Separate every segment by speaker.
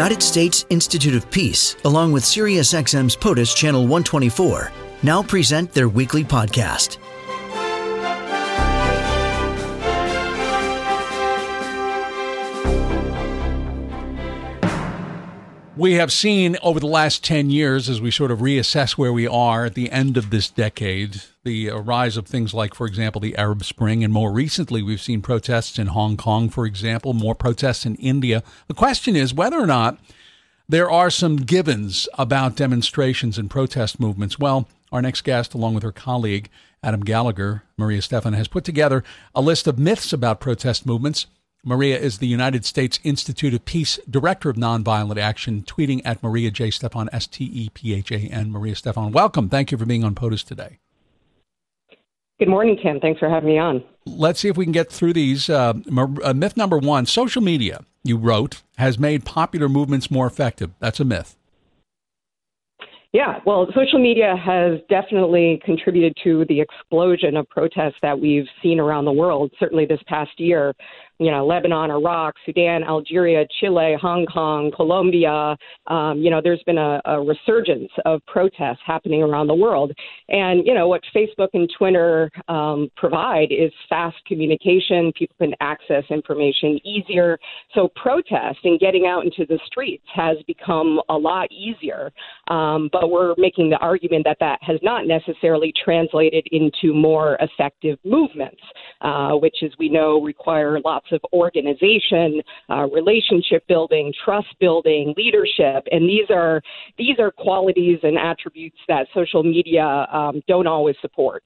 Speaker 1: United States Institute of Peace, along with SiriusXM's POTUS Channel 124, now present their weekly podcast.
Speaker 2: We have seen over the last 10 years, as we sort of reassess where we are at the end of this decade, the rise of things like, for example, the Arab Spring. And more recently, we've seen protests in Hong Kong, for example, more protests in India. The question is whether or not there are some givens about demonstrations and protest movements. Well, our next guest, along with her colleague, Adam Gallagher, Maria Stephan, has put together a list of myths about protest movements Maria is the United States Institute of Peace Director of Nonviolent Action, tweeting at Maria J. Stephan, S T E P H A N. Maria Stephan, welcome. Thank you for being on POTUS today.
Speaker 3: Good morning, Tim. Thanks for having me on.
Speaker 2: Let's see if we can get through these. Uh, uh, myth number one social media, you wrote, has made popular movements more effective. That's a myth.
Speaker 3: Yeah, well, social media has definitely contributed to the explosion of protests that we've seen around the world, certainly this past year you know, Lebanon, Iraq, Sudan, Algeria, Chile, Hong Kong, Colombia. Um, you know, there's been a, a resurgence of protests happening around the world. And, you know, what Facebook and Twitter um, provide is fast communication. People can access information easier. So protest and getting out into the streets has become a lot easier. Um, but we're making the argument that that has not necessarily translated into more effective movements, uh, which, as we know, require lots of organization, uh, relationship building, trust building, leadership, and these are these are qualities and attributes that social media um, don't always support.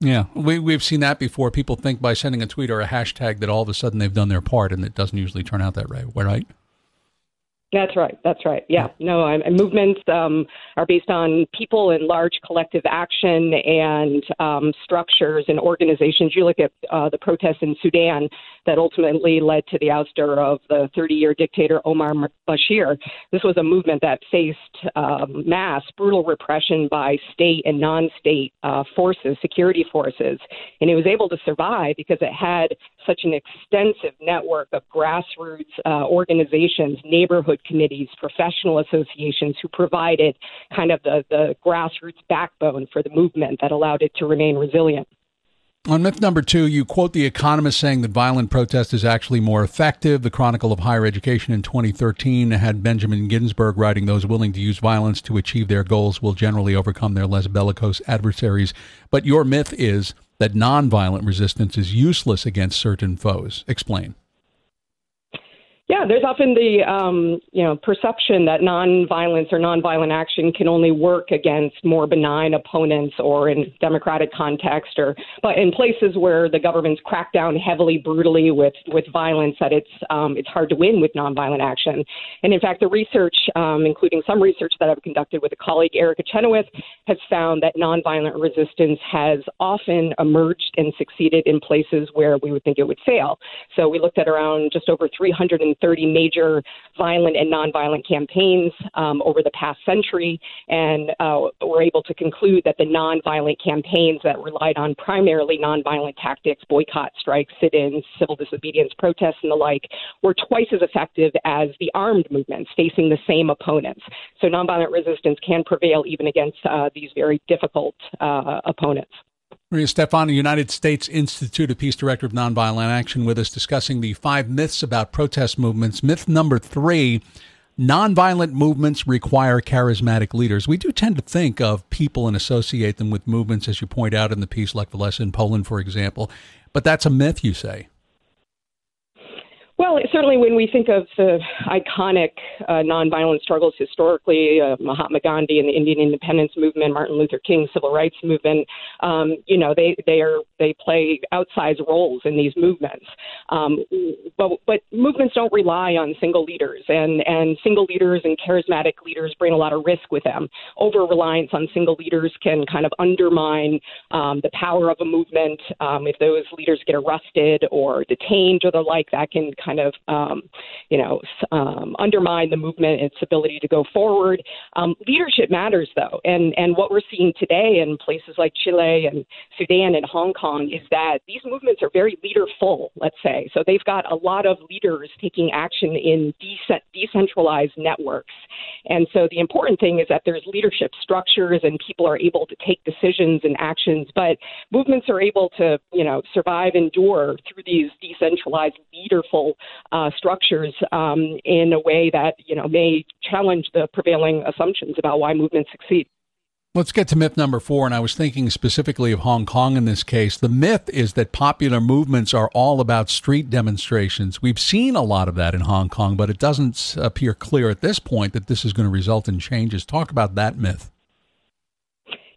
Speaker 2: Yeah, we, we've seen that before. People think by sending a tweet or a hashtag that all of a sudden they've done their part, and it doesn't usually turn out that way, right?
Speaker 3: That's right. That's right. Yeah. No, and movements um, are based on people and large collective action and um, structures and organizations. You look at uh, the protests in Sudan that ultimately led to the ouster of the 30 year dictator Omar Bashir. This was a movement that faced um, mass, brutal repression by state and non state uh, forces, security forces. And it was able to survive because it had such an extensive network of grassroots uh, organizations, neighborhood committees, professional associations who provided kind of the, the grassroots backbone for the movement that allowed it to remain resilient.
Speaker 2: On myth number two, you quote The Economist saying that violent protest is actually more effective. The Chronicle of Higher Education in 2013 had Benjamin Ginsberg writing those willing to use violence to achieve their goals will generally overcome their less bellicose adversaries. But your myth is that nonviolent resistance is useless against certain foes. Explain.
Speaker 3: Yeah, there's often the um, you know perception that nonviolence or nonviolent action can only work against more benign opponents or in democratic context or but in places where the government's cracked down heavily brutally with with violence that it's um, it's hard to win with nonviolent action. And in fact, the research, um, including some research that I've conducted with a colleague Erica Chenoweth, has found that nonviolent resistance has often emerged and succeeded in places where we would think it would fail. So we looked at around just over 300 30 major violent and nonviolent campaigns um, over the past century, and uh, we're able to conclude that the nonviolent campaigns that relied on primarily nonviolent tactics, boycott, strikes, sit-ins, civil disobedience, protests, and the like, were twice as effective as the armed movements facing the same opponents. So nonviolent resistance can prevail even against uh, these very difficult uh, opponents.
Speaker 2: Maria Stephan, United States Institute of Peace Director of Nonviolent Action, with us discussing the five myths about protest movements. Myth number three nonviolent movements require charismatic leaders. We do tend to think of people and associate them with movements, as you point out in the piece, like Walesa in Poland, for example. But that's a myth, you say.
Speaker 3: Well, certainly when we think of the iconic uh, nonviolent struggles historically, uh, Mahatma Gandhi and the Indian independence movement, Martin Luther King civil rights movement, um, you know, they they are they play outsized roles in these movements. Um, but but movements don't rely on single leaders, and and single leaders and charismatic leaders bring a lot of risk with them. Over reliance on single leaders can kind of undermine um, the power of a movement. Um, if those leaders get arrested or detained or the like, that can kind of, um, you know, um, undermine the movement, its ability to go forward. Um, leadership matters, though, and and what we're seeing today in places like Chile and Sudan and Hong Kong is that these movements are very leaderful. Let's say so they've got a lot of leaders taking action in decentralized networks, and so the important thing is that there's leadership structures and people are able to take decisions and actions, but movements are able to, you know, survive, endure through these decentralized, leaderful uh, structures um, in a way that, you know, may challenge the prevailing assumptions about why movements succeed.
Speaker 2: Let's get to myth number four. And I was thinking specifically of Hong Kong in this case. The myth is that popular movements are all about street demonstrations. We've seen a lot of that in Hong Kong, but it doesn't appear clear at this point that this is going to result in changes. Talk about that myth.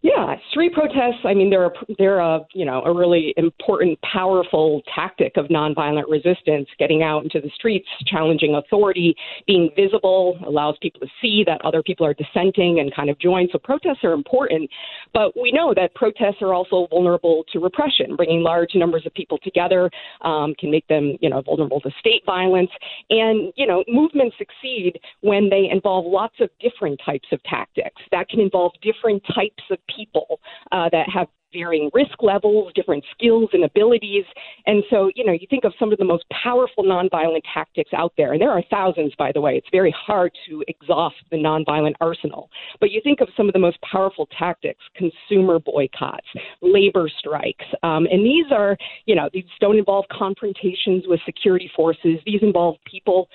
Speaker 3: Yeah, street protests. I mean, they're a, they're a you know a really important, powerful tactic of nonviolent resistance. Getting out into the streets, challenging authority, being visible allows people to see that other people are dissenting and kind of join. So protests are important, but we know that protests are also vulnerable to repression. Bringing large numbers of people together um, can make them you know vulnerable to state violence. And you know movements succeed when they involve lots of different types of tactics. That can involve different types of people uh, that have varying risk levels, different skills and abilities. And so, you know, you think of some of the most powerful nonviolent tactics out there, and there are thousands, by the way. It's very hard to exhaust the nonviolent arsenal. But you think of some of the most powerful tactics consumer boycotts, labor strikes. Um, and these are, you know, these don't involve confrontations with security forces, these involve people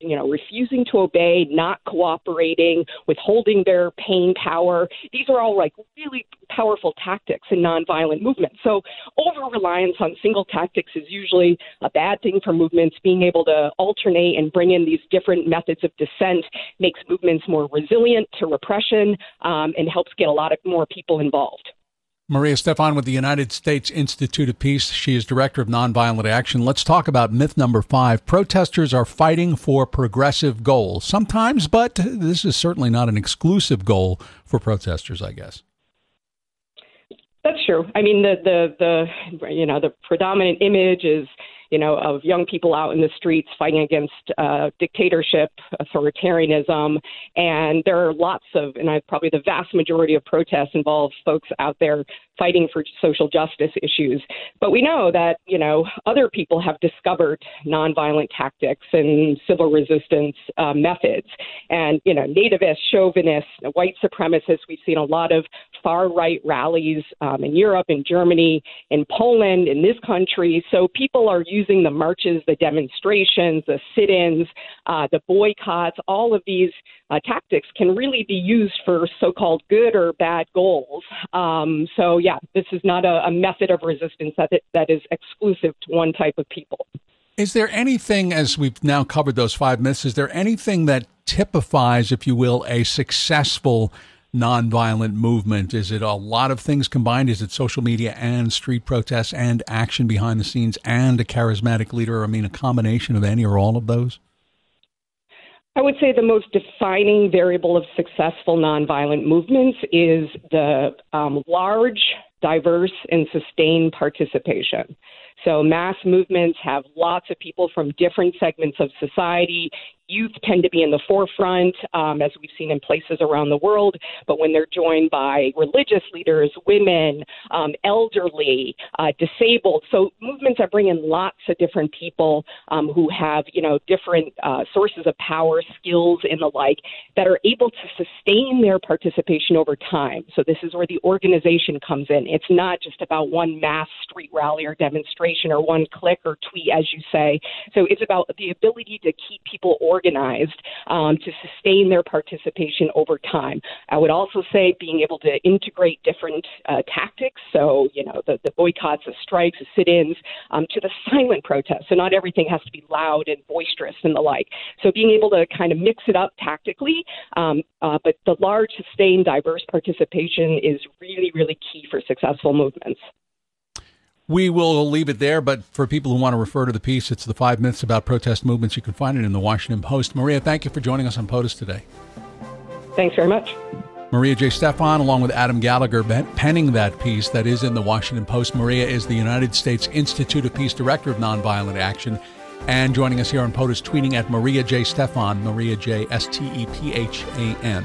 Speaker 3: you know, refusing to obey, not cooperating, withholding their pain power. These are all like really powerful tactics in nonviolent movements. So over reliance on single tactics is usually a bad thing for movements. Being able to alternate and bring in these different methods of dissent makes movements more resilient to repression um, and helps get a lot of more people involved.
Speaker 2: Maria Stephan with the United States Institute of Peace. She is Director of Nonviolent Action. Let's talk about myth number five. Protesters are fighting for progressive goals. Sometimes, but this is certainly not an exclusive goal for protesters, I guess.
Speaker 3: That's true. I mean, the, the, the, you know, the predominant image is you know, of young people out in the streets fighting against uh, dictatorship, authoritarianism, and there are lots of, and I, probably the vast majority of protests involve folks out there fighting for social justice issues. But we know that, you know, other people have discovered nonviolent tactics and civil resistance uh, methods. And, you know, nativists, chauvinists, white supremacists, we've seen a lot of far right rallies um, in Europe, in Germany, in Poland, in this country. So people are using the marches, the demonstrations, the sit ins, uh, the boycotts, all of these uh, tactics can really be used for so called good or bad goals. Um, so, yeah, this is not a, a method of resistance that, that is exclusive to one type of people.
Speaker 2: Is there anything, as we've now covered those five myths, is there anything that typifies, if you will, a successful nonviolent movement? Is it a lot of things combined? Is it social media and street protests and action behind the scenes and a charismatic leader? I mean, a combination of any or all of those?
Speaker 3: I would say the most defining variable of successful nonviolent movements is the um, large, diverse, and sustained participation. So, mass movements have lots of people from different segments of society, youth tend to be in the forefront, um, as we've seen in places around the world. But when they're joined by religious leaders, women, um, elderly, uh, disabled, so movements are bringing lots of different people um, who have, you know, different uh, sources of power, skills, and the like that are able to sustain their participation over time. So this is where the organization comes in. It's not just about one mass street rally or demonstration or one click or tweet, as you say. So it's about the ability to keep people organized um, to sustain their participation over time. I would also say being able to integrate different uh, tactics, so you know the, the boycotts, the strikes, the sit-ins, um, to the silent protests. So not everything has to be loud and boisterous and the like. So being able to kind of mix it up tactically, um, uh, but the large, sustained, diverse participation is really, really key for successful movements.
Speaker 2: We will leave it there, but for people who want to refer to the piece, it's the five myths about protest movements. You can find it in the Washington Post. Maria, thank you for joining us on POTUS today.
Speaker 3: Thanks very much.
Speaker 2: Maria J. Stephan, along with Adam Gallagher, penning that piece that is in the Washington Post. Maria is the United States Institute of Peace Director of Nonviolent Action And joining us here on POTUS, tweeting at Maria J. Stephan, Maria J. S T E P H A N.